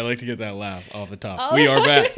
I like to get that laugh off the top. Oh, we are Oh, back.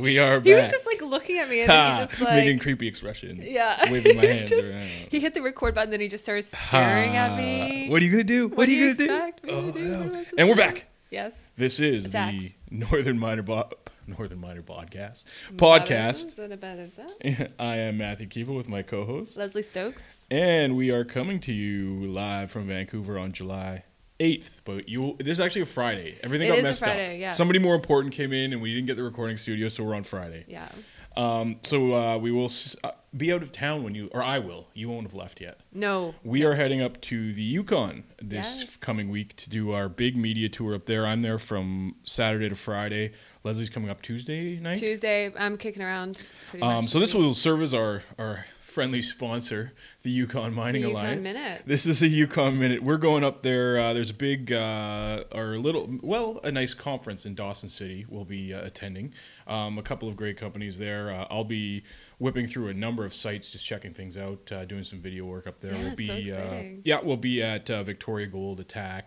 We are back. He was just like looking at me and then he just like making creepy expressions. yeah, waving my He hands just- around. He hit the record button, then he just started staring at me. What are you gonna do? What, What are do you you gonna do? Oh, do? no. What am I supposed And we're back. Yes. This is Attacks. the Northern Miner Bo- Northern Miner Podcast podcast. I am Matthew Keevil with my co-host, Lesley Stokes. and we are coming to you live from Vancouver on July. 8th, but you this is actually a Friday. Everything It got is a messed Friday, up. yes. Somebody more important came in and we didn't get the recording studio, so we're on Friday. Yeah. Um, so uh, we will s- uh, be out of town when you, or I will. You won't have left yet. No. We are heading up to the Yukon this Yes. coming week to do our big media tour up there. I'm there from Saturday to Friday. Lesley's coming up Tuesday night. Tuesday, I'm kicking around. Pretty much Um, so this will serve as our, our friendly sponsor, the Yukon Mining The Yukon Alliance. Minute. This is a Yukon Minute. We're going up there. Uh, there's a big, uh, or a little, well, a nice conference in Dawson City. We'll be uh, attending. Um, a couple of great companies there. Uh, I'll be whipping through a number of sites, just checking things out, uh, doing some video work up there. Yeah, we'll it's so be, uh, exciting. yeah, we'll be at uh, Victoria Gold ATAC.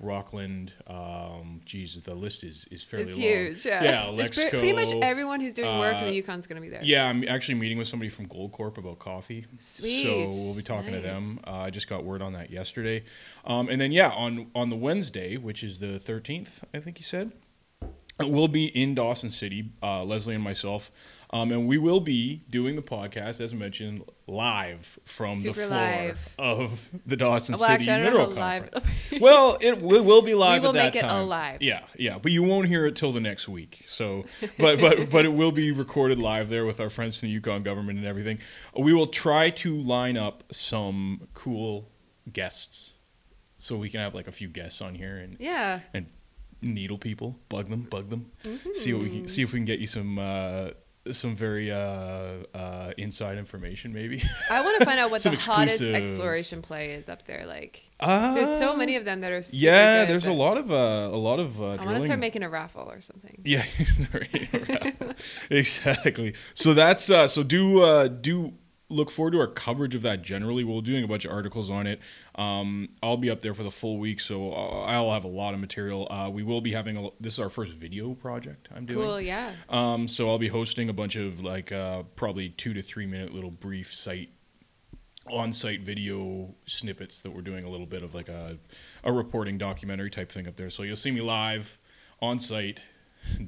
Rockland, um, geez, the list is, is fairly It's long. huge. Yeah. Yeah, It's pre- pretty much everyone who's doing work in uh, the Yukon's going to be there. yeah, I'm actually meeting with somebody from Goldcorp about coffee. Sweet. So we'll be talking to them. Uh, I just got word on that yesterday. Um, and then yeah, on on the Wednesday, which is the 13th, I think you said, we'll be in Dawson City, uh, Lesley and myself, um, and we will be doing the podcast as mentioned live from Super the floor live. of the Dawson Well, City actually, I don't know Mineral. Conference. well, it will, will be live. we will at that make it time. alive. Yeah, yeah, but you won't hear it till the next week. So, but but but it will be recorded live there with our friends from the Yukon government and everything. We will try to line up some cool guests, so we can have like a few guests on here and yeah. and needle people, bug them, bug them, see what we can see if we can get you some. Uh, some very uh, uh, inside information, maybe. I want to find out what the hottest exclusives. exploration play is up there. Like, Uh, there's so many of them that are yeah, good, there's a lot of uh, a lot of uh, I want to start making a raffle or something. Yeah, exactly. So that's uh, so do uh, do look forward to our coverage of that. Generally, we're doing a bunch of articles on it. Um, I'll be up there for the full week, so I'll have a lot of material. Uh, we will be having a. This is our first video project I'm doing. Cool, yeah. Um, so I'll be hosting a bunch of like uh, probably two to three minute little brief site on-site video snippets that we're doing a little bit of like a, a reporting documentary type thing up there. So you'll see me live on site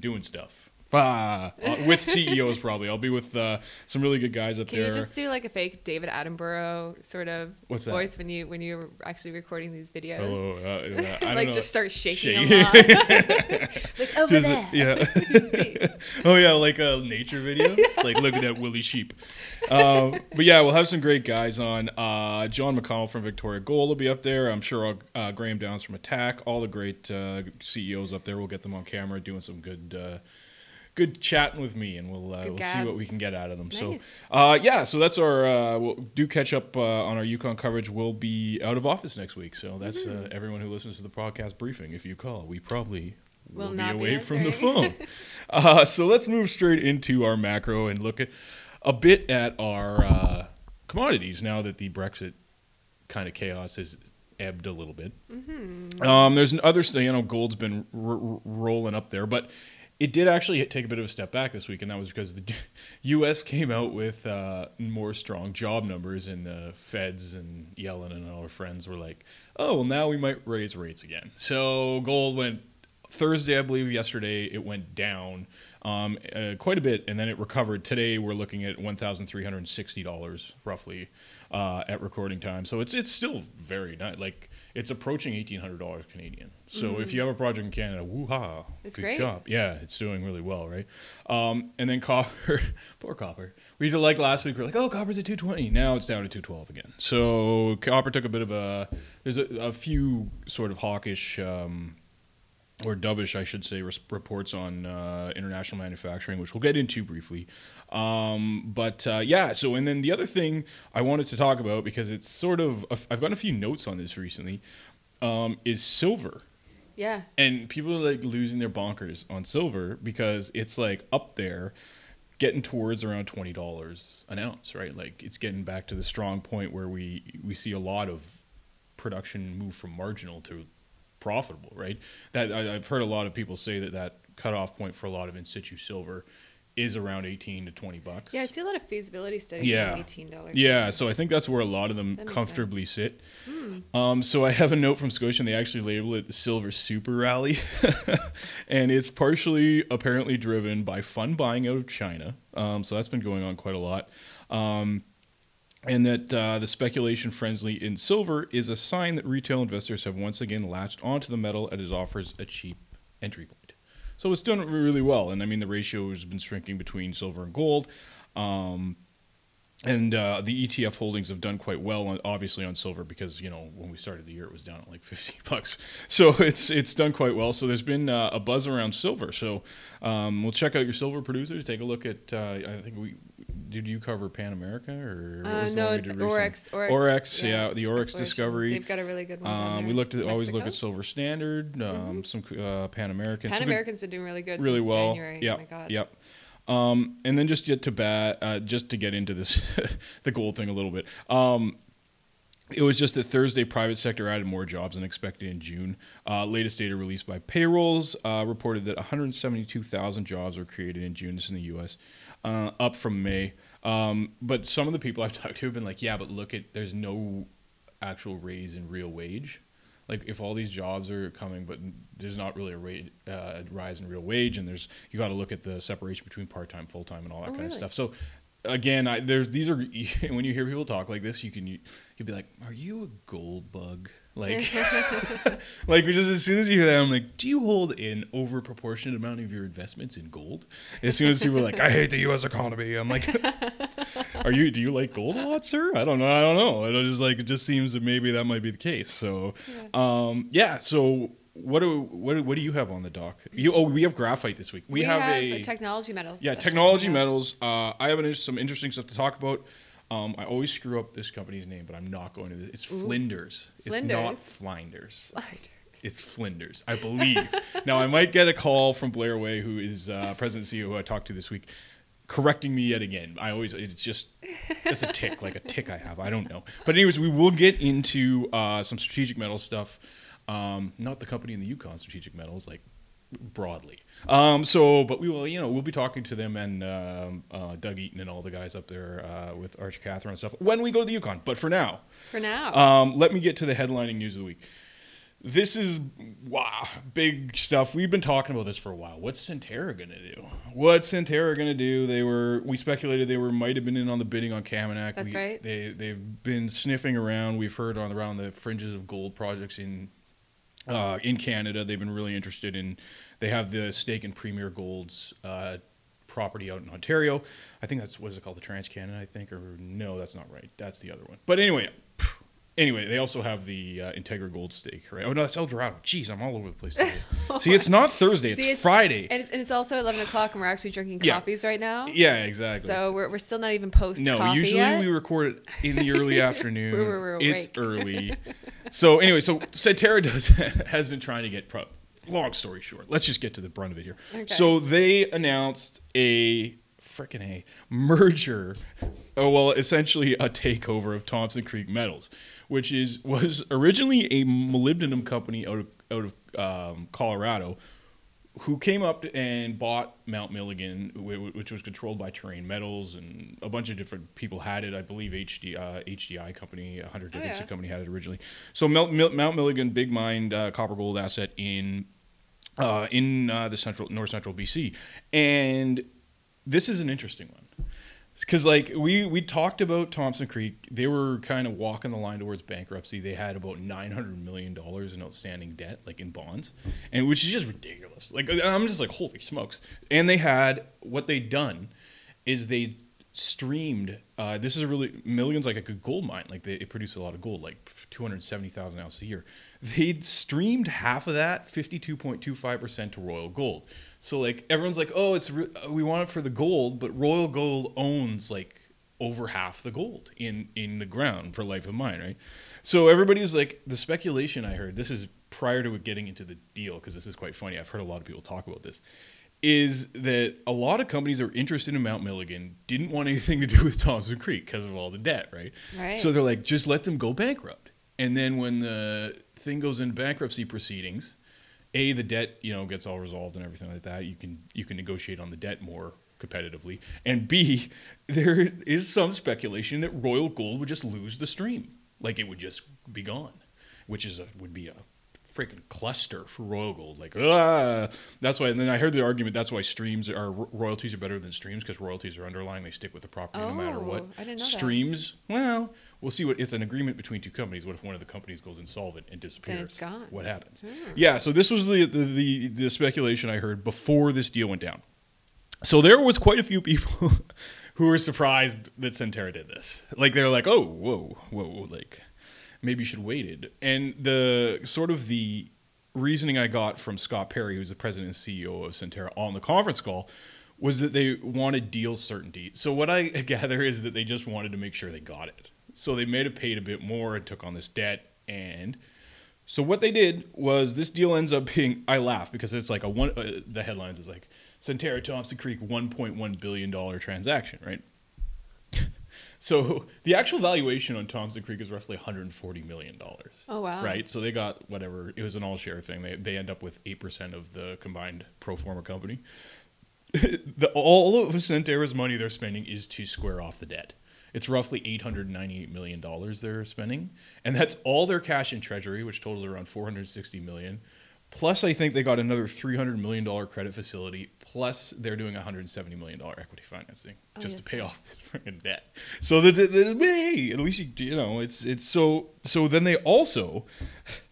doing stuff. Ah, with CEOs probably. I'll be with uh, some really good guys up Can there. you just do like a fake David Attenborough sort of What's that? voice when you when you're actually recording these videos? Oh, uh, uh, I don't like know. just start shaking Shake. them off. like over Just- there. yeah. Oh yeah, like a nature video. It's like look at that woolly sheep. Um, but yeah, we'll have some great guys on. Uh, John McConnell from Victoria Gold will be up there. I'm sure uh, Graham Downs from ATAC. All the great uh, CEOs up there. We'll get them on camera doing some good. Good chatting with me, and we'll uh, we'll see what we can get out of them. Nice. So, uh, yeah, so that's our. Uh, we'll do catch up uh, on our Yukon coverage. We'll be out of office next week, so that's Mm-hmm. uh, everyone who listens to the podcast briefing. If you call, we probably Will will be not be away from the phone. Uh, so let's move straight into our macro and look at a bit at our uh, commodities now that the Brexit kind of chaos has ebbed a little bit. Mm-hmm. Um, there's other stuff, you know, gold's been r- r- rolling up there, but it did actually take a bit of a step back this week, and that was because the U.S. came out with uh, more strong job numbers, and the Feds and Yellen and all our friends were like, "Oh, well, now we might raise rates again." So gold went Thursday, I believe, yesterday it went down um, uh, quite a bit, and then it recovered. Today we're looking at one thousand three hundred sixty dollars roughly uh, at recording time. So it's it's still very nice. Like it's approaching eighteen hundred dollars Canadian. So if you have a project in Canada, woo ha, It's good great. job. Yeah, it's doing really well, right? Um, and then copper, poor copper. We did like last week. We're like, oh, copper's at two twenty. Now it's down to two twelve again. So copper took a bit of a. There's a, a few sort of hawkish. Um, or dovish, I should say, reports on uh, international manufacturing, which we'll get into briefly. Um, but uh, yeah, so and then the other thing I wanted to talk about because it's sort of I've gotten a few notes on this recently um, is silver, Yeah. and people are like losing their bonkers on silver because it's like up there, getting towards around twenty dollars an ounce, right? Like it's getting back to the strong point where we we see a lot of production move from marginal to profitable, right? That I, I've heard a lot of people say that that cutoff point for a lot of in situ silver is around 18 to 20 bucks. Yeah, I see a lot of feasibility studies Yeah. eighteen dollars. Yeah, so I think that's where a lot of them comfortably sit. Um, so I have a note from Scotia, and they actually label it the Silver Super Rally, and it's partially apparently driven by fund buying out of China. Um, so that's been going on quite a lot. Um, and that uh, the speculation frenzy in silver is a sign that retail investors have once again latched onto the metal as it offers a cheap entry point. So it's done really well, and I mean the ratio has been shrinking between silver and gold. Um, and uh, the ETF holdings have done quite well, obviously on silver because you know when we started the year it was down at like fifty bucks. So it's it's done quite well. So there's been uh, a buzz around silver. So um, we'll check out your silver producers. Take a look at. Uh, I think we did you cover Pan America or Uh, no, Oryx, Oryx, Oryx yeah, yeah, the Oryx Discovery. They've got a really good one. Um, we looked at always look at Silver Standard, um, some uh, Pan American. Pan American's been doing really good really well. January. Yep. Oh. Yep. Um, and then just get to bat, uh, just to get into this, the gold thing a little bit. Um, it was just that Thursday, private sector added more jobs than expected in June. Uh, latest data released by payrolls uh, reported that 172,000 jobs were created in June. This is in the U.S., uh, up from May. Um, but some of the people I've talked to have been like, "Yeah, but look at there's no actual raise in real wage. Like if all these jobs are coming, but there's not really a rate uh, rise in real wage, and there's you got to look at the separation between part time, full time, and all that Oh, kind of stuff. So again, I, there's these are when you hear people talk like this, you can you, you'll be like, "Are you a gold bug?" Like, like just as soon as you hear that, I'm like, "Do you hold an over proportionate amount of your investments in gold?" As soon as people are like, "I hate the U.S. economy," I'm like, "Are you? Do you like gold a lot, sir?" I don't know. I don't know. It just like it just seems that maybe that might be the case. So, um, yeah. So. What do what, do- what do you have on the dock? You oh we have graphite this week. We, have, a technology metals. yeah, technology metals. Uh, I have an, some interesting stuff to talk about. Um, I always screw up this company's name, but I'm not going to. It's Flinders. It's not Flinders. Flinders. It's Flinders, I believe. now I might get a call from Blair Way, who is uh, president and CEO, who I talked to this week, correcting me yet again. I always it's just it's a tick, like a tick I have. I don't know. But anyways, we will get into uh, some strategic metal stuff. Um, not the company in the Yukon, Strategic Metals, like broadly. Um, so, but we will, you know, we'll be talking to them and um, uh, Doug Eaton and all the guys up there uh, with Archer Cathro and stuff when we go to the Yukon. But for now, For now. um, let me get to the headlining news of the week. This is wow, big stuff. We've been talking about this for a while. What's Centerra gonna do? What's Centerra gonna do? They were we speculated they were might have been in on the bidding on Kaminak. That's We- right. They they've been sniffing around. We've heard on around the fringes of gold projects in uh, in Canada. They've been really interested in. They have the stake in Premier Gold's uh, property out in Ontario. I think that's what is it called, the Trans Canada, I think, or no, that's not right. That's the other one. But anyway, anyway, they also have the uh, Integra Gold Stake, right? Oh no, that's Eldorado. Jeez, I'm all over the place. today. See, it's not Thursday; it's, See, Friday. And it's, and it's also 11 o'clock, and we're actually drinking Yeah. coffees right now. yeah, exactly. So we're, we're still not even post no, usually yet. we record it in the early afternoon. We're- we're it's early. So anyway, so Centerra does has been trying to get pro. Long story short, let's just get to the brunt of it here. Okay. So they announced a freaking a merger. Oh well, essentially a takeover of Thompson Creek Metals, which is was originally a molybdenum company out of out of um, Colorado, who came up and bought Mount Milligan, which was controlled by Terrane Metals, and a bunch of different people had it. I believe HD, uh, HDI company, Hunter Oh, Dickinson yeah. company had it originally. So Mount, Mount Milligan, big mine, uh, copper gold asset in uh, in uh, the central north central BC, and this is an interesting one because like we we talked about Thompson Creek, they were kind of walking the line towards bankruptcy. They had about nine hundred million dollars in outstanding debt, like in bonds, and which is just ridiculous. Like I'm just like holy smokes. And they had what they'd done is they streamed. Uh, this is a really millions like a good gold mine. Like they it produced a lot of gold, like two hundred seventy thousand ounces a year. They'd streamed half of that, fifty two point two five percent to Royal Gold. So like everyone's like, oh, it's re- uh, we want it for the gold, but Royal Gold owns like over half the gold in in the ground for life of mine, right? So everybody's like the speculation I heard. This is prior to getting into the deal because this is quite funny. I've heard a lot of people talk about this. Is that a lot of companies that are interested in Mount Milligan didn't want anything to do with Thompson Creek because of all the debt, right? Right. So they're like, just let them go bankrupt. And then when the thing goes in bankruptcy proceedings, a the debt you know gets all resolved and everything like that. You can you can negotiate on the debt more competitively, and b there is some speculation that Royal Gold would just lose the stream, like it would just be gone, which is a would be a freaking cluster for Royal Gold. Like, ah, that's why. And then I heard the argument that's why streams are royalties are better than streams because royalties are underlying. They stick with the property no matter what. Oh, I didn't know streams, that. well, we'll see what it's an agreement between two companies. What if one of the companies goes insolvent and disappears? Then it's gone. What happens? Hmm. Yeah. So this was the, the the the speculation I heard before this deal went down. So there was quite a few people who were surprised that Centerra did this. Like they're like, oh, whoa, whoa, like maybe you should have waited. And the sort of the reasoning I got from Scott Perry, who's the president and CEO of Centerra, on the conference call was that they wanted deal certainty. So what I gather is that they just wanted to make sure they got it. So they may have paid a bit more and took on this debt. And so what they did was this deal ends up being. I laugh because it's like a one. Uh, the headlines is like Centerra Thompson Creek 1.1 billion dollar transaction, right? So the actual valuation on Thompson Creek is roughly 140 million dollars. Oh wow! Right, so they got whatever it was an all share thing. They they end up with eight percent of the combined pro forma company. the, all of Centerra's money they're spending is to square off the debt. It's roughly 898 million dollars they're spending, and that's all their cash in treasury, which totals around 460 million. Plus, I think they got another three hundred million dollar credit facility. Plus, they're doing hundred seventy million dollar equity financing oh, just yes, to pay off this freaking debt. So the, the, the, hey, at least you you know it's it's so so. Then they also,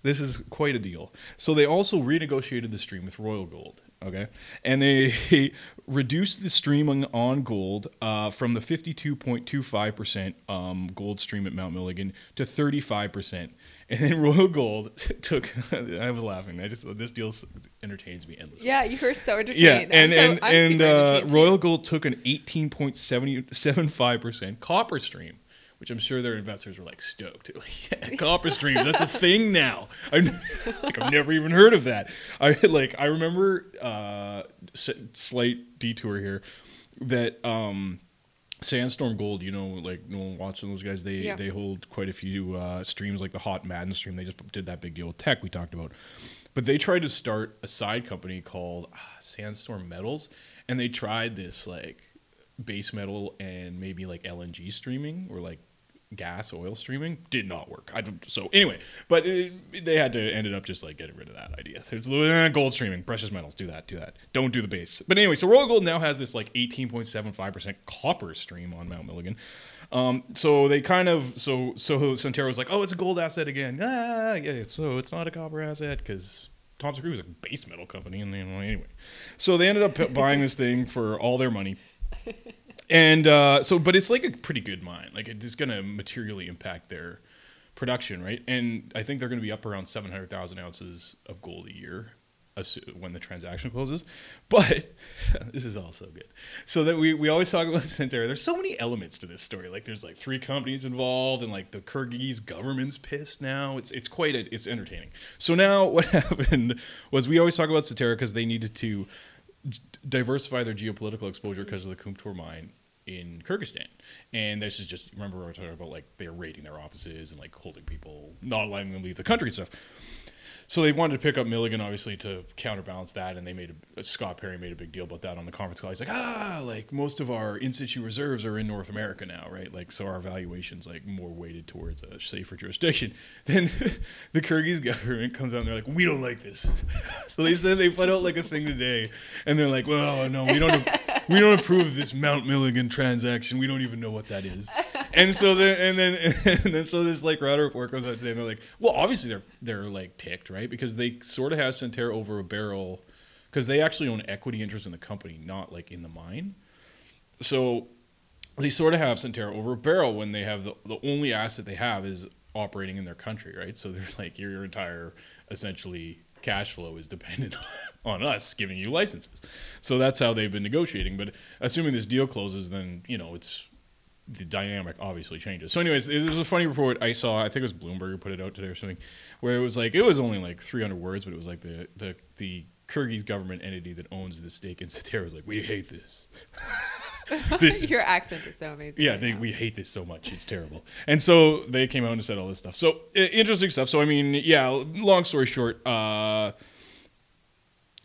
this is quite a deal. So they also renegotiated the stream with Royal Gold. Okay, and they reduced the streaming on gold uh, from the fifty two point two five percent um, gold stream at Mount Milligan to thirty five percent and then Royal Gold took. I was laughing. I just this deal entertains me endlessly. Yeah, you were so entertained. Yeah, and so, and and uh, Royal Gold took an eighteen point seven five percent copper stream, which I'm sure their investors were like stoked. Like, yeah, copper stream, that's a thing now. I like I've never even heard of that. I like I remember uh, slight detour here that um Sandstorm Gold, you know, like no one watching those guys, they yeah. they hold quite a few uh, streams, like the Hod Maden stream. They just did that big deal with Teck we talked about, but they tried to start a side company called uh, Sandstorm Metals, and they tried this like base metal and maybe like LNG streaming or like gas oil streaming did not work. I don't, so anyway, but it, they had to ended up just like getting rid of that idea. There's eh, gold streaming, precious metals, do that, do that. Don't do the base. But anyway, so Royal Gold now has this like 18.75% copper stream on Mount Milligan. Um, so they kind of so so Centerra was like, oh, it's a gold asset again. Ah, yeah. So it's not a copper asset because Thompson Creek was a base metal company, and anyway, so they ended up buying this thing for all their money and uh, so, but it's like a pretty good mine. Like it is going to materially impact their production, right? And I think they're going to be up around seven hundred thousand ounces of gold a year when the transaction closes. But this is also good. So that we, we always talk about Centerra. There's so many elements to this story. Like there's like three companies involved, and like the Kyrgyz government's pissed now. It's it's quite a, it's entertaining. So now what happened was we always talk about Centerra because they needed to diversify their geopolitical exposure because of the Kumtor mine in Kyrgyzstan. And this is just remember we were talking about like they're raiding their offices and like holding people, not allowing them to leave the country and stuff. So they wanted to pick up Milligan, obviously, to counterbalance that, and they made a, Scott Perry made a big deal about that on the conference call. He's like, ah, like most of our in situ reserves are in North America now, right? Like, so our valuation's like more weighted towards a safer jurisdiction. Then the Kyrgyz government comes out and they're like, we don't like this. so they said they put out like a thing today, and they're like, well, no, we don't, we don't approve this Mount Milligan transaction. We don't even know what that is and so then and then and then so this like router report comes out today and they're like, well, obviously they're they're like ticked, right? Because they sort of have Centerra over a barrel because they actually own equity interest in the company, not like in the mine. So they sort of have Centerra over a barrel when they have the the only asset they have is operating in their country, right? So there's like your, your entire essentially cash flow is dependent on us giving you licenses. So that's how they've been negotiating. But assuming this deal closes, then you know it's the dynamic obviously changes. So, anyways, there's a funny report I saw. I think it was Bloomberg who put it out today or something, where it was like it was only like 300 words, but it was like the the the Kyrgyz government entity that owns the stake in Centerra was like, "We hate this." this is Your accent is so amazing. yeah, right they, we hate this so much. It's terrible. And so they came out and said all this stuff. So interesting stuff. So I mean, yeah. Long story short, uh,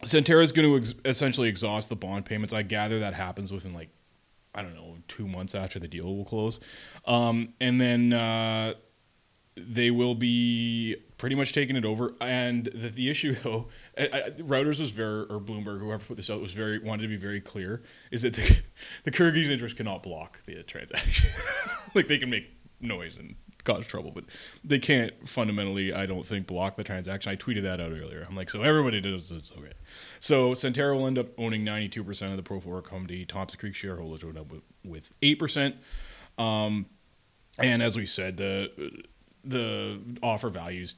Centerra is going to ex- essentially exhaust the bond payments. I gather that happens within like I don't know two months after the deal will close, um, and then uh, they will be pretty much taking it over. And the, the issue though, I, I, Reuters was very or Bloomberg, whoever put this out, was very wanted to be very clear is that the, the Kyrgyz interest cannot block the transaction. like they can make noise and cause trouble, but they can't fundamentally, I don't think, block the transaction. I tweeted that out earlier. I'm like, so everybody does it's okay. So Centerra will end up owning 92% of the Pro Forma company. Thompson Creek shareholders will end up with, with 8%. Um, and as we said, the the offer values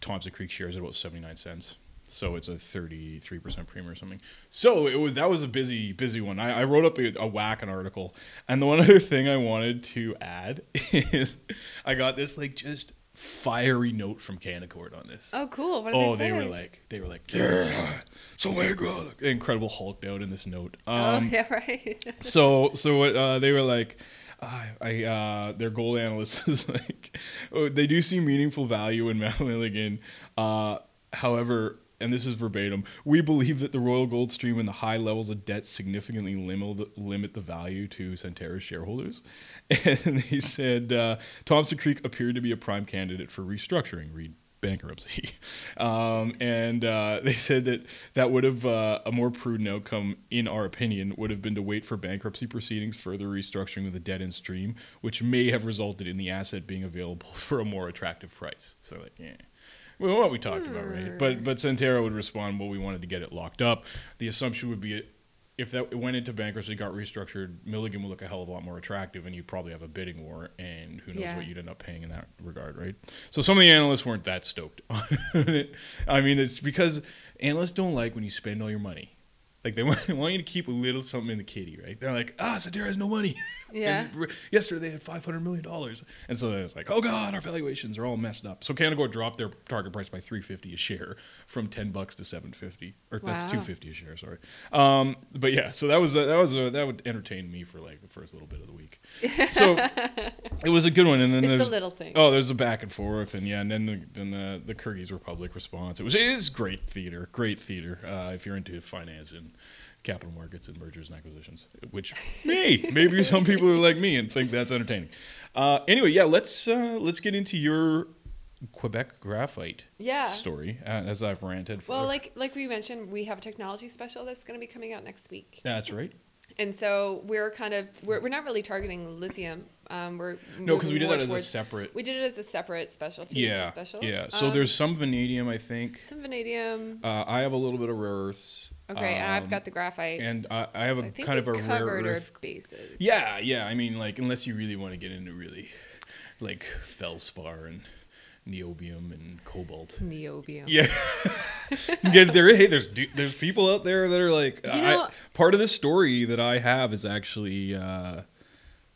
Thompson Creek shares at about 79 cents. So it's a 33% premium or something. So it was that was a busy busy one. I, I wrote up a, a whack an article, and the one other thing I wanted to add is I got this like just fiery note from Canaccord on this. Oh, cool. What did Oh, they they were like, they were like, yeah, so Incredible hulked out in this note. Um, oh, yeah, right. so so what uh, they were like I, I uh, their gold analyst is like oh, they do see meaningful value in Mount Milligan. Uh, however, and this is verbatim, we believe that the Royal Gold Stream and the high levels of debt significantly limit the value to Centerra's shareholders. And they said uh, Thompson Creek appeared to be a prime candidate for restructuring. Read bankruptcy. Um, and uh, they said that that would have uh, a more prudent outcome, in our opinion, would have been to wait for bankruptcy proceedings, further restructuring of the debt in stream, which may have resulted in the asset being available for a more attractive price. So like, yeah. Well, what we talked about, right? But hmm. but Centerra would respond, well, we wanted to get it locked up. The assumption would be if that went into bankruptcy, got restructured, Milligan would look a hell of a lot more attractive, and you'd probably have a bidding war, and who knows Yeah. what you'd end up paying in that regard, right? So some of the analysts weren't that stoked on it. I mean, it's because analysts don't like when you spend all your money. Like they want, want you to keep a little something in the kitty, right? They're like, ah, Centerra has no money. Yeah. And yesterday they had five hundred million dollars, and so it's like, oh god, our valuations are all messed up. So Canaccord dropped their target price by three fifty a share, from ten bucks to seven fifty, or that's Wow. two fifty a share. Sorry. Um, but yeah, so that was a, that was a, that would entertain me for like the first little bit of the week. So it was a good one, and then It's there's a little thing. Oh, there's a back and forth, and yeah, and then the, then the the Kyrgyz Republic response. It was it is great theater, great theater. Uh, if you're into finance and capital markets and mergers and acquisitions, which me, maybe some people are like me and think that's entertaining. Uh, anyway, yeah, let's uh, let's get into your Quebec graphite Yeah. story uh, as I've ranted. For, Well, like like we mentioned, we have a technology special that's going to be coming out next week, that's right. and so we're kind of we're, we're not really targeting lithium. Um, we're No, because we did that as a separate. We did it as a separate specialty. Yeah, Special. yeah. So Um, there's some vanadium, I think. some vanadium. Uh, I have a little bit of rare earths. Okay, and I've um, got the graphite. and I, I have So a I kind of a rare earth bases. Yeah, yeah. I mean, like, unless you really want to get into really, like, feldspar and niobium and cobalt. Niobium. Yeah, get there. Hey, there's there's people out there that are like. You I- part of the story that I have is actually uh,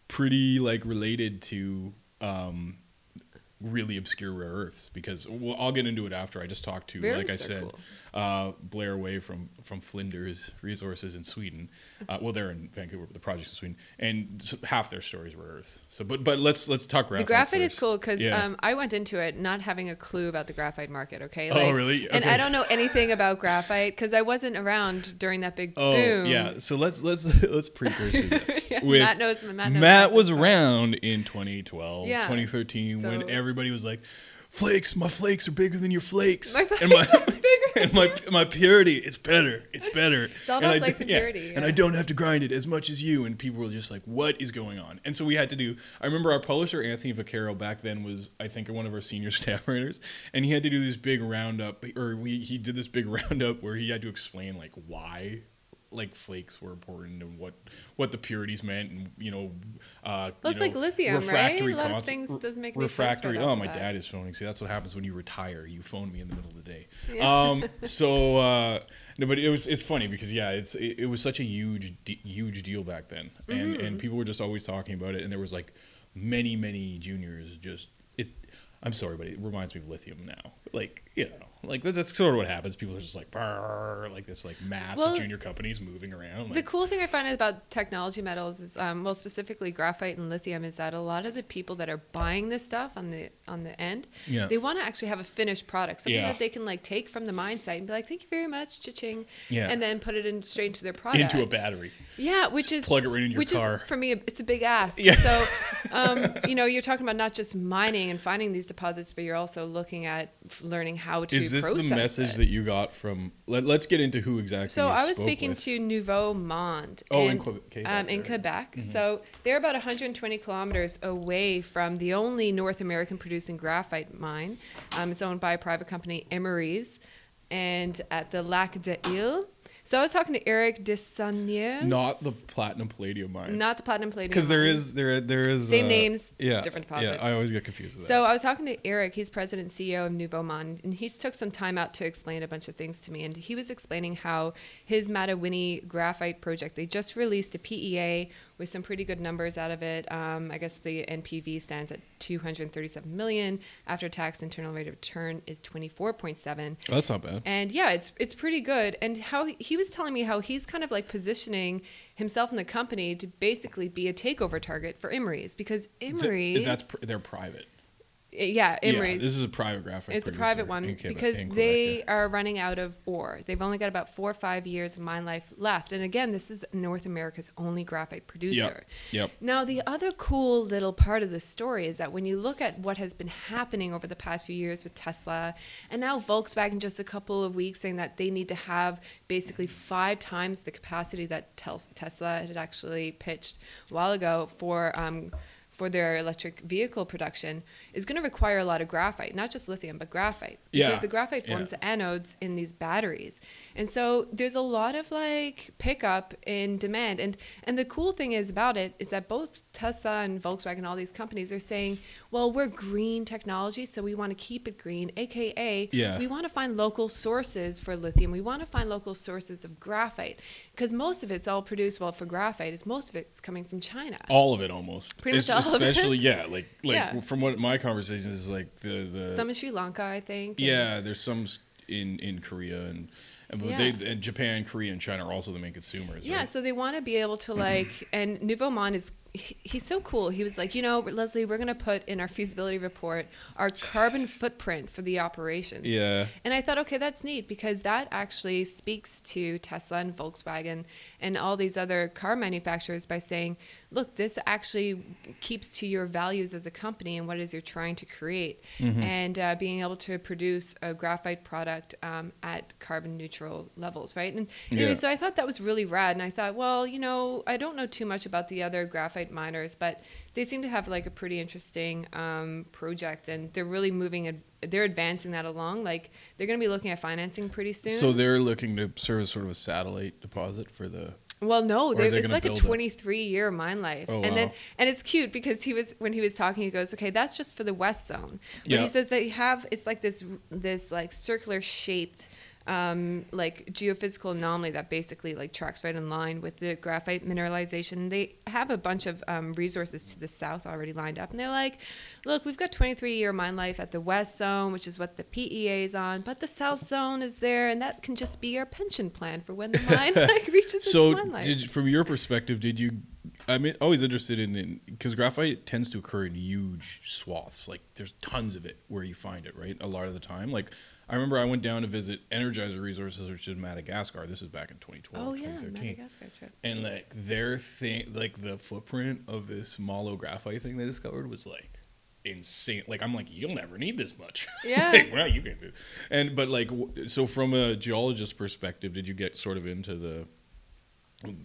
pretty like related to um, really obscure rare earths because well, I'll get into it after. I just talked to, Rare like I said, cool. Uh, Blair Way from from Flinders Resources in Sweden. Uh, well, they're in Vancouver, but the project's in Sweden, and half their stories were Earth. So, but but let's let's talk graphite. the graphite is cool because Yeah. um, I went into it not having a clue about the graphite market. Okay. Oh, really? And I don't know anything about graphite because I wasn't around during that big Oh boom. yeah, so let's let's let's precursor this. Yeah, with Matt knows- Matt knows Matt was around in 2012, Yeah, 2013 when everybody was like, "Flakes, my flakes are bigger than your flakes," My and my are bigger and my my purity, it's better, it's better. It's all And about I- flakes and purity, and. I don't have to grind it as much as you. And people were just like, "What is going on?" And so we had to do. I remember our publisher Anthony Vaccaro back then was, I think, one of our senior staff writers, and he had to do this big roundup, or we he did this big roundup where he had to explain like why like flakes were important and what what the purities meant and you know uh Well, you it's like know, lithium, right? refractory A lot of things doesn't make refractory right oh my the bat. dad is phoning see that's what happens when you retire you phone me in the middle of the day Yeah. um so uh no but it was it's funny because yeah it's it, it was such a huge huge deal back then and Mm-hmm. and people were just always talking about it and there was like many many juniors just it i'm sorry but it reminds me of lithium now like you know Like that, that's sort of what happens. People are just like, like this, like mass Well, of junior companies moving around. The cool thing I find about technology metals is, um, well, specifically graphite and lithium, is that a lot of the people that are buying this stuff on the on the end, Yeah. they want to actually have a finished product, something Yeah. that they can like take from the mine site and be like, "Thank you very much, cha-ching," Yeah. and then put it in straight into their product. into a battery. Yeah, which is plug it right in your which car. is for me, it's a big ask. Yeah. So, um, you know, you're talking about not just mining and finding these deposits, but you're also looking at learning how to Is this the message it. that you got from? Let, us get into who exactly. So I was speaking with. to Nouveau Monde. Oh, in and, Quebec- um, in right. Quebec. Mhm. So they're about 120 kilometers away from the only North American producing graphite mine. Um, it's owned by a private company, Imerys, and at the Lac des Iles. So I was talking to Eric Desaulniers. not the platinum palladium mine. not the platinum palladium. because there is there there is Same uh, names, yeah different deposits. yeah. I always get confused with that. So I was talking to Eric, he's president and CEO of Nouveau Monde, and he took some time out to explain a bunch of things to me. And he was explaining how his Matawinie graphite project, they just released a PEA with some pretty good numbers out of it. Um, I guess the NPV stands at 237 million. After tax internal rate of return is 24.7. Oh, that's not bad. And yeah, it's it's pretty good. And how he- he was telling me how he's kind of like positioning himself and the company to basically be a takeover target for Imerys because Th- that's pr- they're private. Yeah, Imerys. Yeah, this is a private graphite. It's a private one Quebec- because Quebec, they yeah. are running out of ore. They've only got about four or five years of mine life left. And again, this is North America's only graphite producer. Yep. Now, the other cool little part of the story is that when you look at what has been happening over the past few years with Tesla, and now Volkswagen just a couple of weeks saying that they need to have basically five times the capacity that Tesla had actually pitched a while ago for. Um, for their electric vehicle production is going to require a lot of graphite, not just lithium, but graphite. Because Yeah, the graphite yeah. forms the anodes in these batteries. And so there's a lot of like pickup in demand. And and the cool thing is about it is that both Tesla and Volkswagen, and all these companies are saying, well, we're green technology, so we want to keep it green, aka Yeah. we want to find local sources for lithium. We want to find local sources of graphite. Because most of it's all produced well for graphite, is most of it's coming from China. all of it almost. Pretty much It's it. Especially yeah, like like Yeah. from what my conversations is like the the Some in Sri Lanka, I think. and- yeah. There's some in in Korea and and but Yeah. they and Japan, Korea, and China are also the main consumers. Yeah, right? so they want to be able to mm-hmm. like, and Nouveau Monde is he- he's so cool. He was like, you know, Lesley, we're gonna put in our feasibility report our carbon footprint for the operations. yeah. And I thought, okay, that's neat because that actually speaks to Tesla and Volkswagen and all these other car manufacturers by saying, look, this actually keeps to your values as a company and what it is you're trying to create. Mm-hmm. And uh, being able to produce a graphite product um, at carbon neutral levels, right? And anyway, Yeah. so I thought that was really rad. And I thought, well, you know, I don't know too much about the other graphite miners, but they seem to have like a pretty interesting um, project and they're really moving it. They're advancing that along. Like they're going to be looking at financing pretty soon. So they're looking to serve as sort of a satellite deposit for the. Well, no, Or are there- they it's like a build it? 23 year mine life, Oh, and then and it's cute because he was when he was talking, he goes, "Okay, that's just for the west zone." But Yeah. he says they have it's like this this like circular shaped. Um, like geophysical anomaly that basically like tracks right in line with the graphite mineralization. They have a bunch of um, resources to the south already lined up, and they're like, "Look, we've got 23 year mine life at the west zone, which is what the PEA is on, but the south zone is there, and that can just be our pension plan for when the mine like reaches So, its mine life." did, from your perspective, did you? I'm always interested in because graphite tends to occur in huge swaths. Like there's tons of it where you find it, right? A lot of the time. Like I remember I went down to visit Energizer Resources, which is in Madagascar. This is back in 2012, Oh yeah, 2013. Madagascar trip. And like their thing, like the footprint of this Molo graphite thing they discovered was like insane. Like I'm like, you'll never need this much. Yeah. like, well, you can do. And but like, w- so from a geologist perspective, did you get sort of into the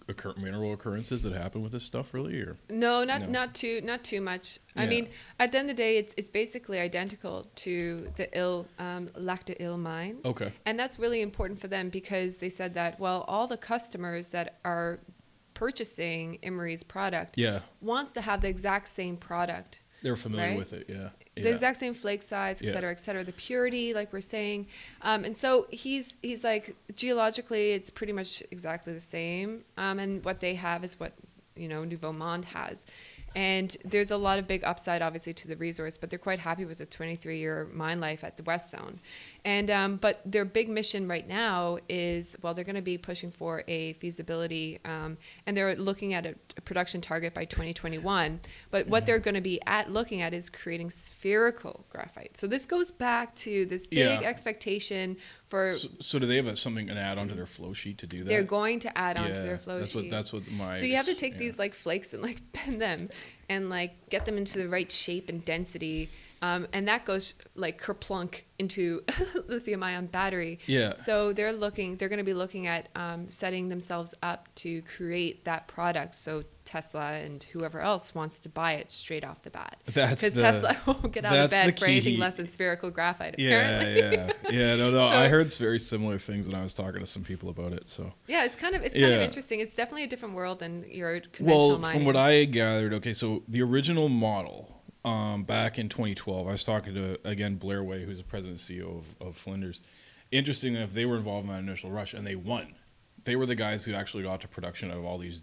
occur- mineral occurrences that happen with this stuff, really? Or No, not No. not too not too much. I mean, at the end of the day, it's it's basically identical to the ill um, Lac des Iles mine, okay, and that's really important for them because they said that well, all the customers that are purchasing Imerys product yeah, wants to have the exact same product. They're familiar Right? with it. Yeah, the yeah. exact same flake size, et Yeah. cetera, et cetera. The purity, like we're saying, um, and so he's he's like geologically, it's pretty much exactly the same. Um, and what they have is what you know Nouveau Monde has, and there's a lot of big upside, obviously, to the resource. But they're quite happy with the 23-year mine life at the West Zone, And um, but their big mission right now is well, they're going to be pushing for a feasibility, um, and they're looking at a, a production target by 2021. But what Mm-hmm. they're going to be at looking at is creating spherical graphite. So this goes back to this big Yeah. expectation for So, so do they have a, something an add onto their flow sheet to do that? they're going to add onto Yeah, their flow that's sheet. What, that's what my. So you have to take yeah. these like flakes and like bend them and like get them into the right shape and density. Um, and that goes like kerplunk into lithium ion battery. Yeah. So they're looking, they're going to be looking at um, setting themselves up to create that product. So Tesla and whoever else wants to buy it straight off the bat. That's Because Tesla won't get out of bed for anything less than spherical graphite, Yeah, apparently. yeah, yeah. No, no. So- I heard very similar things when I was talking to some people about it. So. Yeah, it's kind of it's kind of interesting. It's definitely a different world than your conventional Well, mining. from what I gathered, okay, so the original model um, back in 2012, I was talking to again Blair Way, who's the president and CEO of, of Flinders. Interesting enough, they were involved in that initial rush and they won. They were the guys who actually got to production of all these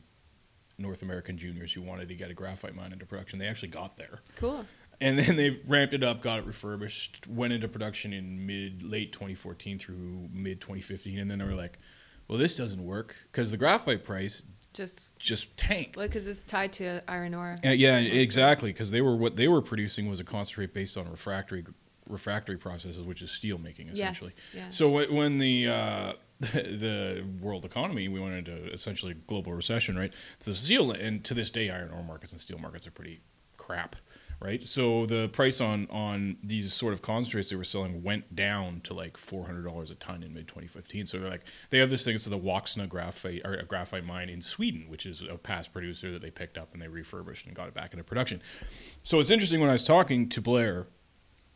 North American juniors who wanted to get a graphite mine into production. They actually got there. cool. and then they ramped it up, got it refurbished, went into production in mid late 2014 through mid 2015, and then they were like, "Well, this doesn't work because the graphite price Just just tanked." well, because it's tied to iron ore. Uh, yeah, mostly. exactly, because they were what they were producing was a concentrate based on refractory refractory processes, which is steel making essentially. Yes. Yeah. So wh- when the uh, the world economy we went into essentially global recession, right? The steel and to this day, iron ore markets and steel markets are pretty crap, right? So the price on on these sort of concentrates they were selling went down to like four hundred dollars a ton in mid 2015. So they're like they have this thing, it's the Woxna graphite or a graphite mine in Sweden, which is a past producer that they picked up and they refurbished and got it back into production. So it's interesting when I was talking to Blair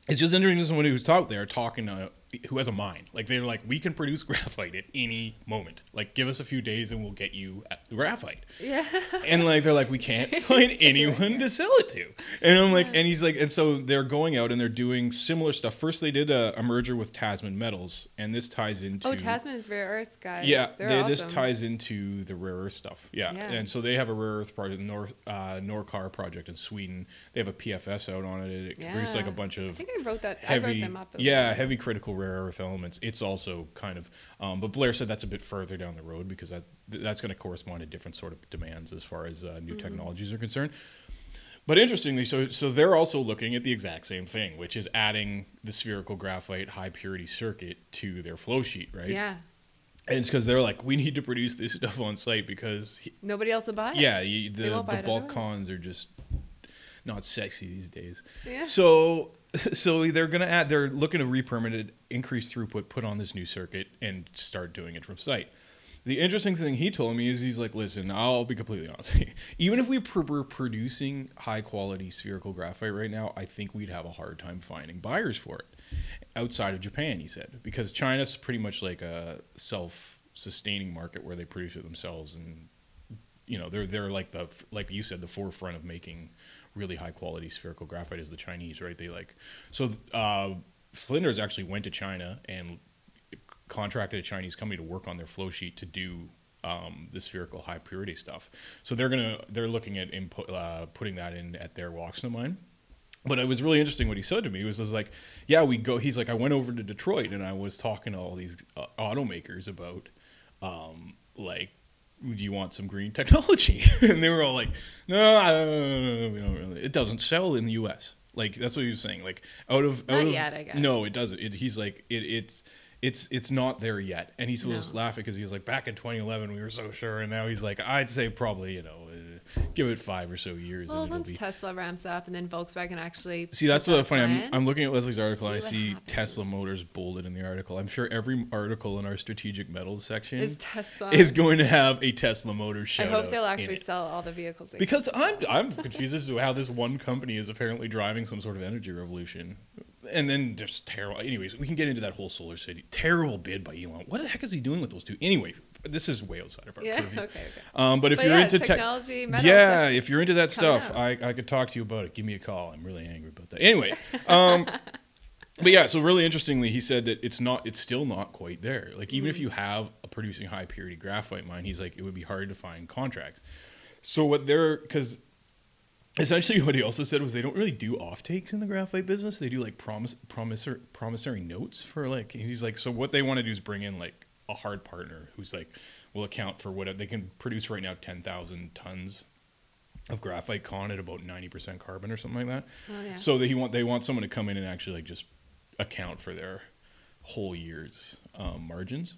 it's just interesting to someone who's out there talking to who has a mind. Like they're like, we can produce graphite at any moment. Like, give us a few days and we'll get you graphite. Yeah. And like they're like, we can't find anyone to sell it to. And I'm like, and he's like, and so they're going out and they're doing similar stuff. First, they did a, a merger with Tasman Metals, and this ties into Oh, Tasman is rare earth, guys. yeah, They're they, awesome. this ties into the rare earth stuff. Yeah. Yeah. and so they have a rare earth project, Nor uh, Norra Kärr project in Sweden. They have a PFS out on it. It produces like a bunch of. I think I wrote that. heavy, I wrote them up. yeah, bit. heavy critical rare earth elements. It's also kind of, um, but Blair said that's a bit further down the road because that that's going to correspond to different sort of demands as far as uh, Mm-hmm. new technologies are concerned. But interestingly, so so they're also looking at the exact same thing, which is adding the spherical graphite high purity circuit to their flow sheet, right? Yeah. And it's because they're like, we need to produce this stuff on site because, he- Nobody else will buy it. yeah, the, the otherwise. Balkans are just not sexy these days. Yeah. So, so they're gonna add. They're looking to re-permit it, increase throughput, put on this new circuit, and start doing it from site. The interesting thing he told me is he's like, listen, I'll be completely honest. Even if we were producing high quality spherical graphite right now, I think we'd have a hard time finding buyers for it outside of Japan. He said because China's pretty much like a self-sustaining market where they produce it themselves, and you know they're they're like the like you said the forefront of making really high quality spherical graphite is the Chinese, right? They like so. Uh, Flinders actually went to China and contracted a Chinese company to work on their flow sheet to do um, the spherical high purity stuff. So they're gonna they're looking at input, uh, putting that in at their Woxna mine. But it was really interesting what he said to me. He was, was like, "Yeah, we go." He's like, "I went over to Detroit and I was talking to all these uh, automakers about, um, like, do you want some green technology?" and they were all like, "No, I don't, we don't really. It doesn't sell in the U.S." Like that's what he was saying. Like out of Not yet, I guess. No, it doesn't. It, he's like it, it's it's it's not there yet. And he was No. laughing because he was like, back in 2011 we were so sure, and now he's like, I'd say probably you know, give it five or so years Well, and it'll once be. Tesla ramps up and then Volkswagen actually. See, that's puts out what funny. I'm, I'm looking at Lesley's article and I See see what Tesla. Motors bolded in the article. I'm sure every article in our strategic metals section is Tesla. is going to have a Tesla Motors show. I hope they'll actually sell all the vehicles. Because I'm I'm confused as to how this one company is apparently driving some sort of energy revolution, and then just terrible. Anyways, we can get into that whole SolarCity terrible bid by Elon. What the heck is he doing with those two? Anyway, this is way outside of our Yeah. purview. Okay. Okay. Um, but if But you're yeah, into tech, technology, metals, yeah, stuff if you're into that stuff, out. I, I could talk to you about it. Give me a call. I'm really angry about that. Anyway, um, but yeah, so really interestingly, he said that it's not, it's still not quite there. Like even Mm. if you have a producing high purity graphite mine, he's like it would be hard to find contracts. So what they're because essentially what he also said was they don't really do off takes in the graphite business. They do like promise promisor, promissory notes for like he's like so what they want to do is bring in like a hard partner who's like will account for what they can produce right now 10,000 tons of graphite con at about 90% carbon or something like that. Oh, yeah. So that he want they want someone to come in and actually like just account for their whole year's um, margins.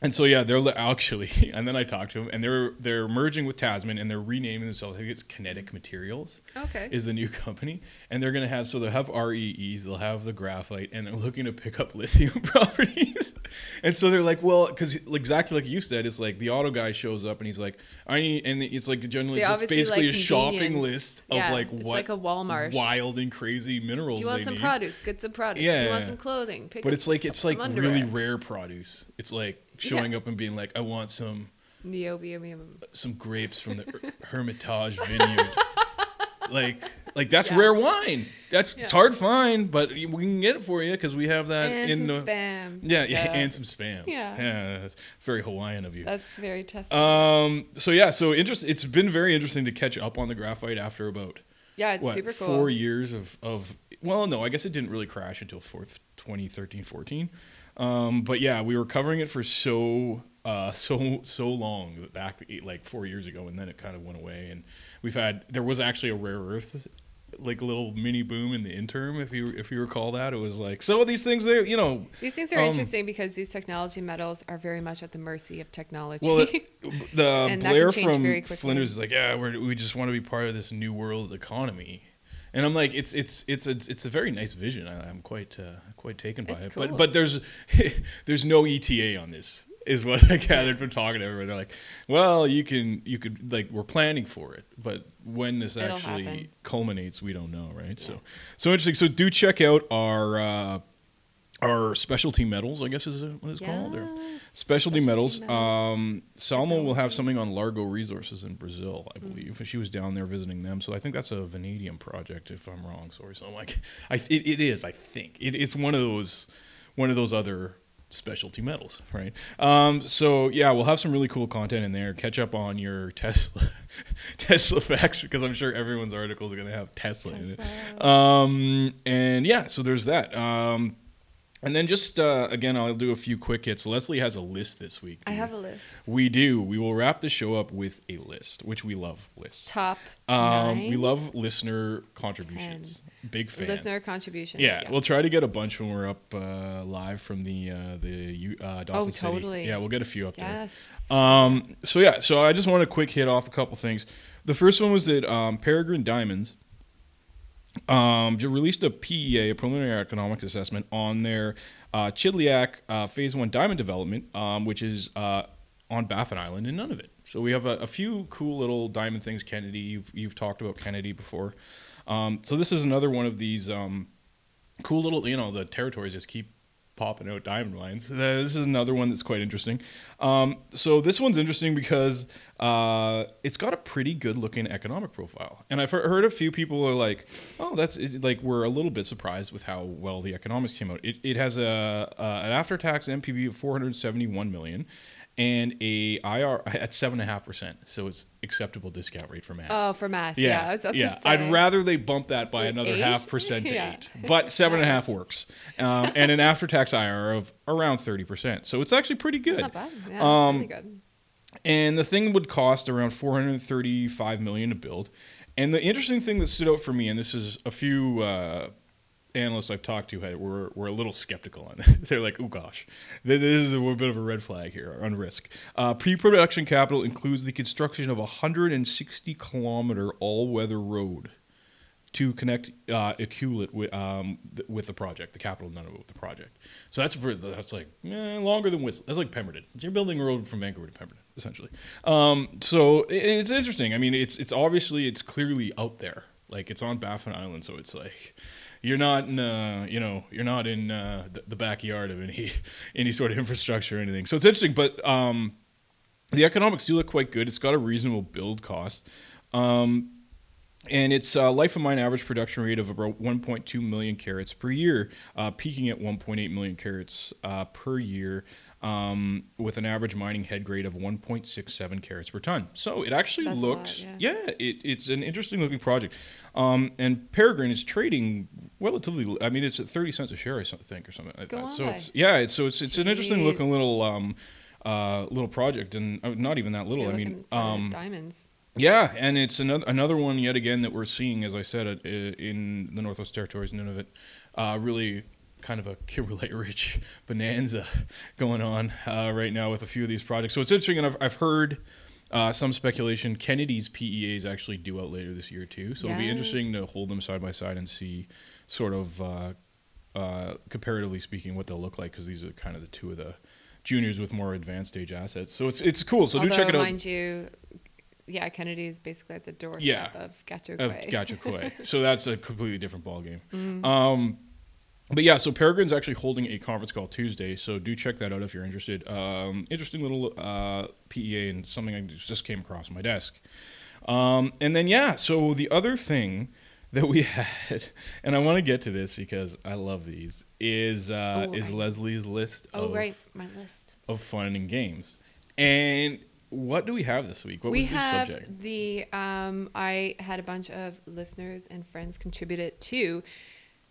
And so yeah, they're actually, and then I talked to them, and they're they're merging with Tasman, and they're renaming themselves. I think it's Kinetic Materials Okay. is the new company, and they're gonna have so they'll have REEs, they'll have the graphite, and they're looking to pick up lithium properties. and so they're like, well, because exactly like you said, it's like the auto guy shows up and he's like, I need, and it's like generally just basically like a shopping list of Yeah, like what like a Walmart. wild and crazy minerals Do you want some need. produce? Get some produce. Yeah, Do you want some clothing? Pick But up it's like it's like some really rare produce. It's like showing up and being like, I want some Niobium. some grapes from the Hermitage vineyard. like like that's Yeah. rare wine. That's it's hard to find, but we can get it for you because we have that And in some the spam. yeah, yeah and some spam. Yeah. yeah, that's very Hawaiian of you. That's very testing. Um. So yeah. So interest. It's been very interesting to catch up on the graphite after about yeah, it's what super cool. four years of of. Well, no, I guess it didn't really crash until fourth 2013, 14. Um. But yeah, we were covering it for so uh so so long back like four years ago, and then it kind of went away. And we've had there was actually a rare earth like a little mini boom in the interim if you if you recall that it was like so these things there you know These things are Um, interesting because these technology metals are very much at the mercy of technology. Well, it, the And Blair from. Flinders is like, yeah, we just want to be part of this new world economy, and I'm like, it's it's it's a it's a very nice vision. I, I'm quite uh, quite taken by It's it. cool. But but there's there's no ETA on this. Is what I gathered from talking to everyone. They're like, well, you can you could like we're planning for it, but when this It'll actually happen. culminates, we don't know, right? So Yeah. so interesting. So do check out our. Uh, our specialty metals, I guess is what it's called. Or specialty, specialty metals. metal Um, Salma will have something on Largo Resources in Brazil, Mm. I believe. She was down there visiting them, so I think that's a vanadium project. If I'm wrong, sorry. So I'm like, I it, it is. I think it, it's one of those one of those other specialty metals, right? Um, so yeah, we'll have some really cool content in there. Catch up on your Tesla Tesla facts because I'm sure everyone's articles are going to have Tesla, in it. Um, and yeah, so there's that. Um, and then just uh, again, I'll do a few quick hits. Lesley has a list this week. I have a list. We do. We will wrap the show up with a list, which we love lists. Top Um, nine we love listener contributions. Big fan. listener contributions. Yeah, we'll try to get a bunch when we're up uh, live from the uh, the uh, Dawson City. Oh, totally. Yeah, we'll get a few up yes. there. Um, so yeah, so I just want to quick hit off a couple things. The first one was that um, Peregrine Diamonds um, released a PEA, a preliminary economic assessment, on their uh, Chidliak uh, Phase One diamond development, um, which is uh, on Baffin Island in Nunavut. So we have a, a few cool little diamond things. Kennedy, you've, you've talked about Kennedy before. Um, so this is another one of these um, cool little, you know, the territories just keep popping out diamond mines. Uh, This is another one that's quite interesting. Um, so this one's interesting because uh, it's got a pretty good looking economic profile, and I've heard a few people are like, "Oh, that's it, like we're a little bit surprised with how well the economics came out." It, it has a, a an after tax NPV of 471 million. And a IR at seven and a half percent, so it's acceptable discount rate for Matt. Oh, for Matt. Yeah. I was about to yeah. say. I'd rather they bump that by To another eight? half percent to Yeah. eight, but seven and a half works, um, and an after-tax IR of around thirty percent. So it's actually pretty good. It's not bad. Yeah, Um, really good. And the thing would cost around 435 million to build. And the interesting thing that stood out for me, and this is a few uh, analysts I've talked to had were, were a little skeptical on it. They're like, "Oh gosh, this is a bit of a red flag here on risk." Uh, pre-production capital includes the construction of a 160 kilometer all-weather road to connect uh, Iqaluit with, um, th- with the project, the capital none of Nunavut with the project. So that's that's like eh, longer than Whistler. That's like Pemberton. You're building a road from Vancouver to Pemberton, essentially. Um, so it, it's interesting. I mean, it's it's obviously it's clearly out there. Like it's on Baffin Island, so it's like you're not in uh, you know you're not in uh, the, the backyard of any any sort of infrastructure or anything. So it's interesting, but um, the economics do look quite good. It's got a reasonable build cost. Um, and its uh, life of mine average production rate of about 1.2 million carats per year, uh, peaking at 1.8 million carats uh, per year um, with an average mining head grade of 1.67 carats per ton. So it actually That's a lot, looks, yeah. yeah, it, it's an interesting looking project. Um, and Peregrine is trading relatively. I mean, it's at 30 cents a share, I think, or something like Go that. on So it's yeah, it's, so it's it's an interesting looking little um, uh, little project, and uh, not even that little. You're I mean, um, diamonds. yeah, and it's another another one yet again that we're seeing, as I said, uh, in the Northwest Territories, Nunavut, uh, really kind of a Kimberlite rich bonanza going on uh, right now with a few of these projects. So it's interesting, and I've, I've heard uh, some speculation Kennedy's PEA is actually due out later this year too. So it'll be interesting to hold them side by side and see sort of uh, uh, comparatively speaking what they'll look like because these are kind of the two of the juniors with more advanced stage assets. So it's it's cool. So Although, do check it out. mind you, yeah, Kennedy is basically at the doorstep Yeah. of Gahcho Kué so that's a completely different ballgame. Mm. Um, but yeah, so Peregrine's actually holding a conference call Tuesday, so do check that out if you're interested. Um, interesting little uh, PEA and something I just came across my desk. Um, and then yeah, so the other thing that we had, and I want to get to this because I love these, is uh, Oh, is right. Lesley's list Oh, of right, my list. of fun and games. And what do we have this week? What we was your have subject? the um, I had a bunch of listeners and friends contribute it to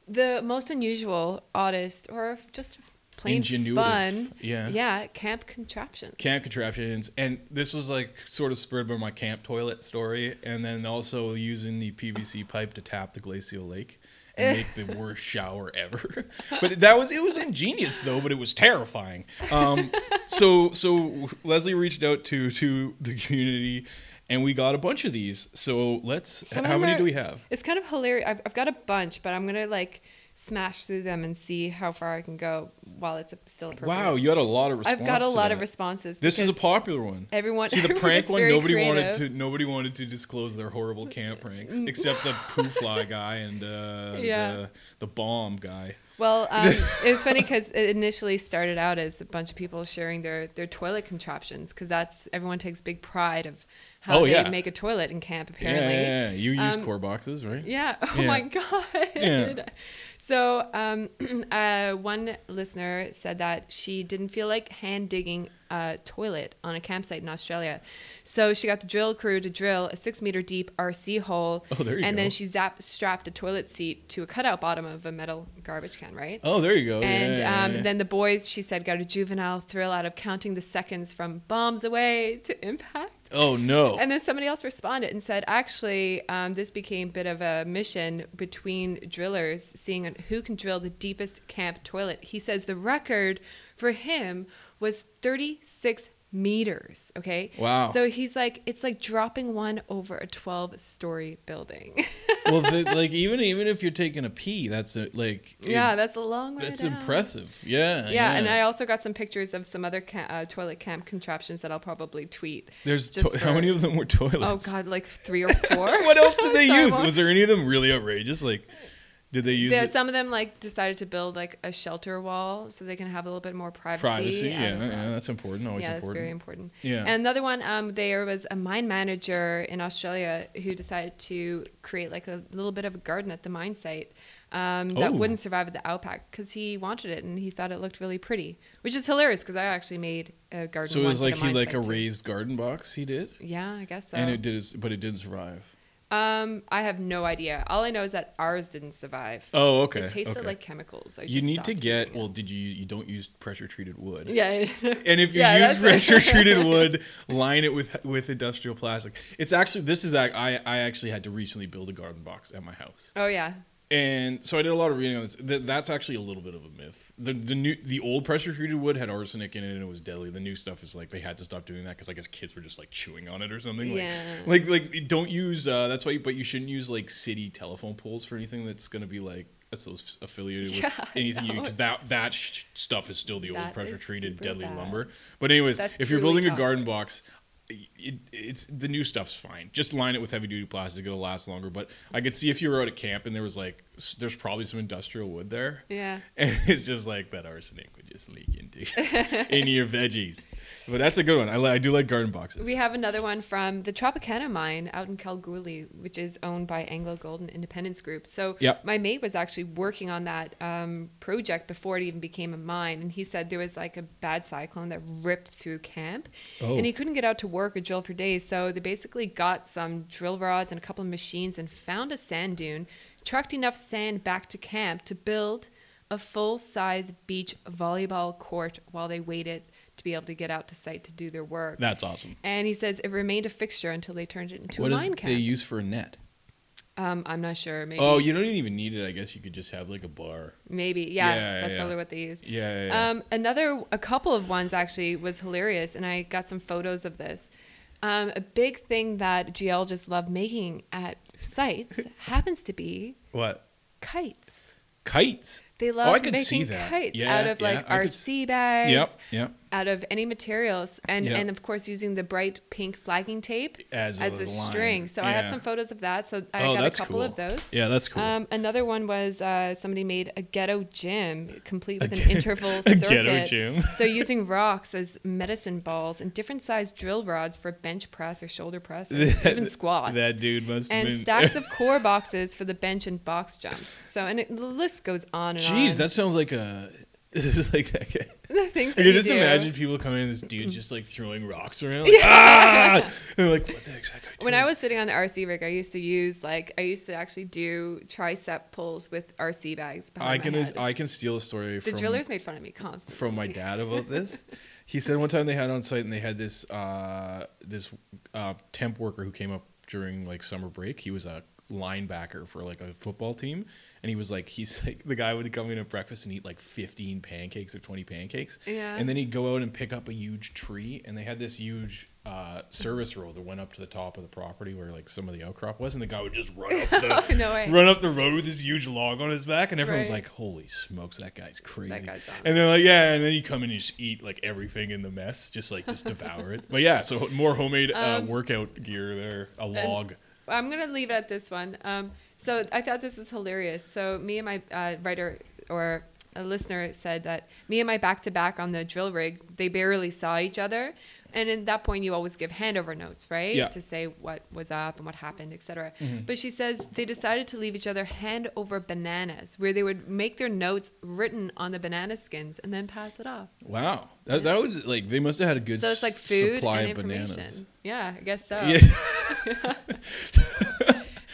the most unusual, oddest, or just plain Ingenuitive. fun. Yeah. Yeah, camp contraptions. camp contraptions and this was like sort of spurred by my camp toilet story and then also using the pvc pipe to tap the glacial lake and make the worst shower ever but that was it was ingenious though but it was terrifying um, so so lesley reached out to to the community and we got a bunch of these so let's Some how many are- do we have It's kind of hilarious. I've, I've got a bunch, but I'm gonna like smash through them and see how far I can go while it's still appropriate. wow you had a lot of response I've got a lot that. of responses. this is a popular one Everyone, See the everyone prank one. Nobody wanted to. Nobody wanted to disclose their horrible camp pranks, except the poo fly guy and uh, Yeah. the the bomb guy. Well, um, it was funny because it initially started out as a bunch of people sharing their, their toilet contraptions because that's everyone takes big pride of how Oh, they yeah. make a toilet in camp. Yeah, Apparently, yeah, yeah. You use Um, core boxes, right? Yeah. Oh Yeah. my god. Yeah. So, um, uh, one listener said that she didn't feel like hand digging a toilet on a campsite in Australia, so she got the drill crew to drill a six meter deep RC hole. Oh, there you and go. then she zap- strapped a toilet seat to a cutout bottom of a metal garbage can, right? Oh, there you go. And yeah, um, yeah, yeah. then the boys, she said, got a juvenile thrill out of counting the seconds from bombs away to impact. oh no. And then somebody else responded and said, actually, um, this became a bit of a mission between drillers, seeing who can drill the deepest camp toilet. He says the record for him was 36 meters. Okay. Wow. So he's like, it's like dropping one over a 12 story building. well, the, like even even if you're taking a pee, that's a, like it- yeah, that's a long way that's down. impressive. Yeah, Yeah, and I also got some pictures of some other ca- uh, toilet camp contraptions that I'll probably tweet. There's to- how many of them were toilets? Oh? God, like three or four. what else did they use? Was there any of them really outrageous? Like, did they use Yeah, it? some of them like decided to build like a shelter wall so they can have a little bit more privacy. privacy? Yeah, yeah, that's important. Always yeah, that's important. very important. Yeah. And another one, um, there was a mine manager in Australia who decided to create like a little bit of a garden at the mine site um, that Oh. wouldn't survive at the outback because he wanted it and he thought it looked really pretty, which is hilarious because I actually made a garden. so it was like he like a too. raised garden box. He did, Yeah, I guess so. and it did, but it didn't survive. Um, I have no idea. All I know is that ours didn't survive. Oh, okay. It tasted okay. like chemicals. I you just need to get. Well, did you? You don't use pressure treated wood. Yeah. And if you Yeah, use pressure treated wood, line it with with industrial plastic. It's actually this is I I actually had to recently build a garden box at my house, oh yeah. and so I did a lot of reading on this. That's actually a little bit of a myth. The the new the old pressure treated wood had arsenic in it and it was deadly. The new stuff is like they had to stop doing that because I guess kids were just like chewing on it or something. Like, Yeah. Like like don't use uh, that's why. You, But you shouldn't use like city telephone poles for anything that's gonna be like. That's affiliated with Yeah, anything you because that that sh- stuff is still the old pressure treated deadly bad. lumber. But anyways, That's if you're building a garden box, it, it's the new stuff's fine. Just line it with heavy duty plastic; it'll last longer. But I could see if you were out at camp and there was like, there's probably some industrial wood there, Yeah. and it's just like that arsenic would just leak into into your veggies. But that's a good one. I, li- I do like garden boxes. We have another one from the Tropicana mine out in Kalgoorlie, which is owned by Anglo Gold and Independence Group. So Yep. my mate was actually working on that um, project before it even became a mine, and he said there was like a bad cyclone that ripped through camp, Oh. and he couldn't get out to work or drill for days. So they basically got some drill rods and a couple of machines and found a sand dune, trucked enough sand back to camp to build a full-size beach volleyball court while they waited to be able to get out to site to do their work. That's awesome. And he says it remained a fixture until they turned it into what a did mine they use for a net? um, I'm not sure. Maybe. Oh, you don't even need it. I guess you could just have like a bar. Maybe. Yeah. Yeah, that's yeah. probably what they used. Yeah, yeah, yeah. Um, another, a couple of ones actually was hilarious, and I got some photos of this. Um, a big thing that geologists love making at sites happens to be what? kites. Kites. They love Oh, I could see making that. kites Yeah, out of yeah, like I could RC bags, Yep. Yep. Out of any materials, and Yeah. and of course using the bright pink flagging tape As, as a the line. string. So I have some photos of that. So I oh, got a couple cool. of those. Yeah, that's cool. Um, another one was uh, somebody made a ghetto gym complete with A an interval a circuit. ghetto gym. so using rocks as medicine balls and different sized drill rods for bench press or shoulder press, or even squats. That dude must and been. stacks of core boxes for the bench and box jumps. So and it, the list goes on and Jeez, on. that sounds like a. like that guy. the things I can you just do. imagine people coming in, this dude just like throwing rocks around. Like, ah! And they're like, what the heck's that guy doing? When I was sitting on the RC rig, I used to use like I used to actually do tricep pulls with RC bags behind I my can head. I can steal a story the from drillers made fun of me constantly. from my dad about this. he said one time they had on site and they had this uh, this uh, temp worker who came up during like summer break. He was a linebacker for like a football team, and he was like he's like the guy would come in at breakfast and eat like 15 pancakes or 20 pancakes, Yeah. and then he'd go out and pick up a huge tree, and they had this huge. Uh, service road that went up to the top of the property where like some of the outcrop was, and the guy would just run up the no run up the road with this huge log on his back, and everyone was like, "Holy smokes, that guy's crazy!" guy's and they're like, "Yeah," and then you come in and just eat like everything in the mess, just like just devour it. But yeah, so more homemade uh, Um, workout gear there, a log. I'm gonna leave it at this one. Um, so I thought this was hilarious. So me and my uh, writer or a listener said that me and my back to back on the drill rig, they barely saw each other. And at that point, you always give handover notes, right? Yeah. To say what was up and what happened, etc. Mhm. But she says they decided to leave each other hand over bananas, where they would make their notes written on the banana skins and then pass it off. Wow, that, that would like they must have had a good so it's like food supply and of information. bananas. Yeah, I guess so. Yeah.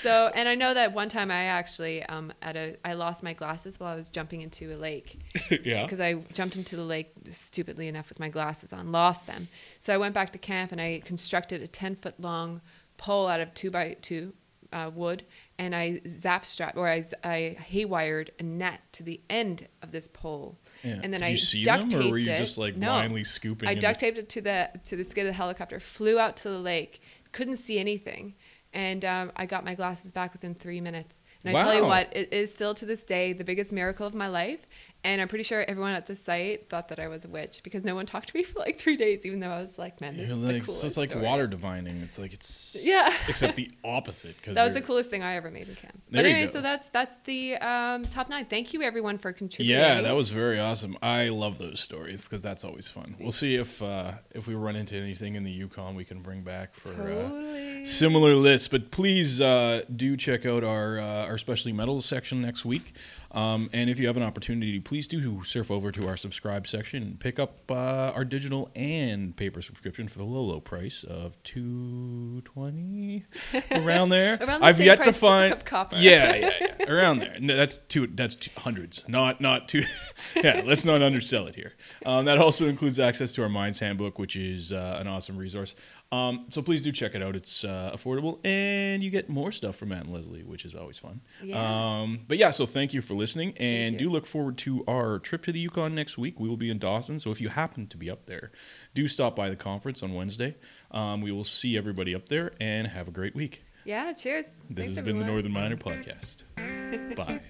So, and I know that one time I actually um, at a I lost my glasses while I was jumping into a lake yeah. because I jumped into the lake stupidly enough with my glasses on, lost them. So I went back to camp and I constructed a ten foot long pole out of two by two uh, wood, and I zap strap or I, I haywired a net to the end of this pole, Yeah. and then Did I you see duct them, or were you it. just like No. blindly scooping? I duct taped it to the to the skid of the helicopter, flew out to the lake, couldn't see anything, and um, I got my glasses back within three minutes. And I tell you what, it is still to this day the biggest miracle of my life. And I'm pretty sure everyone at the site thought that I was a witch because no one talked to me for like three days, even though I was like, man, this You're is like, the so coolest it's like story. water divining. It's like it's Yeah. except the opposite. Cause That was the coolest thing I ever made in camp. There but anyway, so that's that's the um, top nine. Thank you everyone for contributing. Yeah, that was very awesome. I love those stories because that's always fun. We'll see if uh, if we run into anything in the Yukon we can bring back for uh, similar lists. But please uh, do check out our uh, our specialty metals section next week. Um, and if you have an opportunity, please do surf over to our subscribe section and pick up uh, our digital and paper subscription for the low, low price of two twenty around there. Around the I've same yet to find copper. Yeah, yeah, yeah, around there. No, that's two. That's two hundreds, not not two. yeah, let's not undersell it here. Um, that also includes access to our Mines Handbook, which is uh, an awesome resource. Um, so please do check it out. It's uh, affordable, and you get more stuff from Matt and Lesley, which is always fun. Yeah. Um, but yeah, so thank you for listening, and do look forward to our trip to the Yukon next week. We will be in Dawson, so if you happen to be up there, do stop by the conference on Wednesday. Um, we will see everybody up there, and have a great week. Yeah, cheers. This Thanks, has been the. Northern Miner Podcast. Bye.